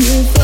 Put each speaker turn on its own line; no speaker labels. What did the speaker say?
you.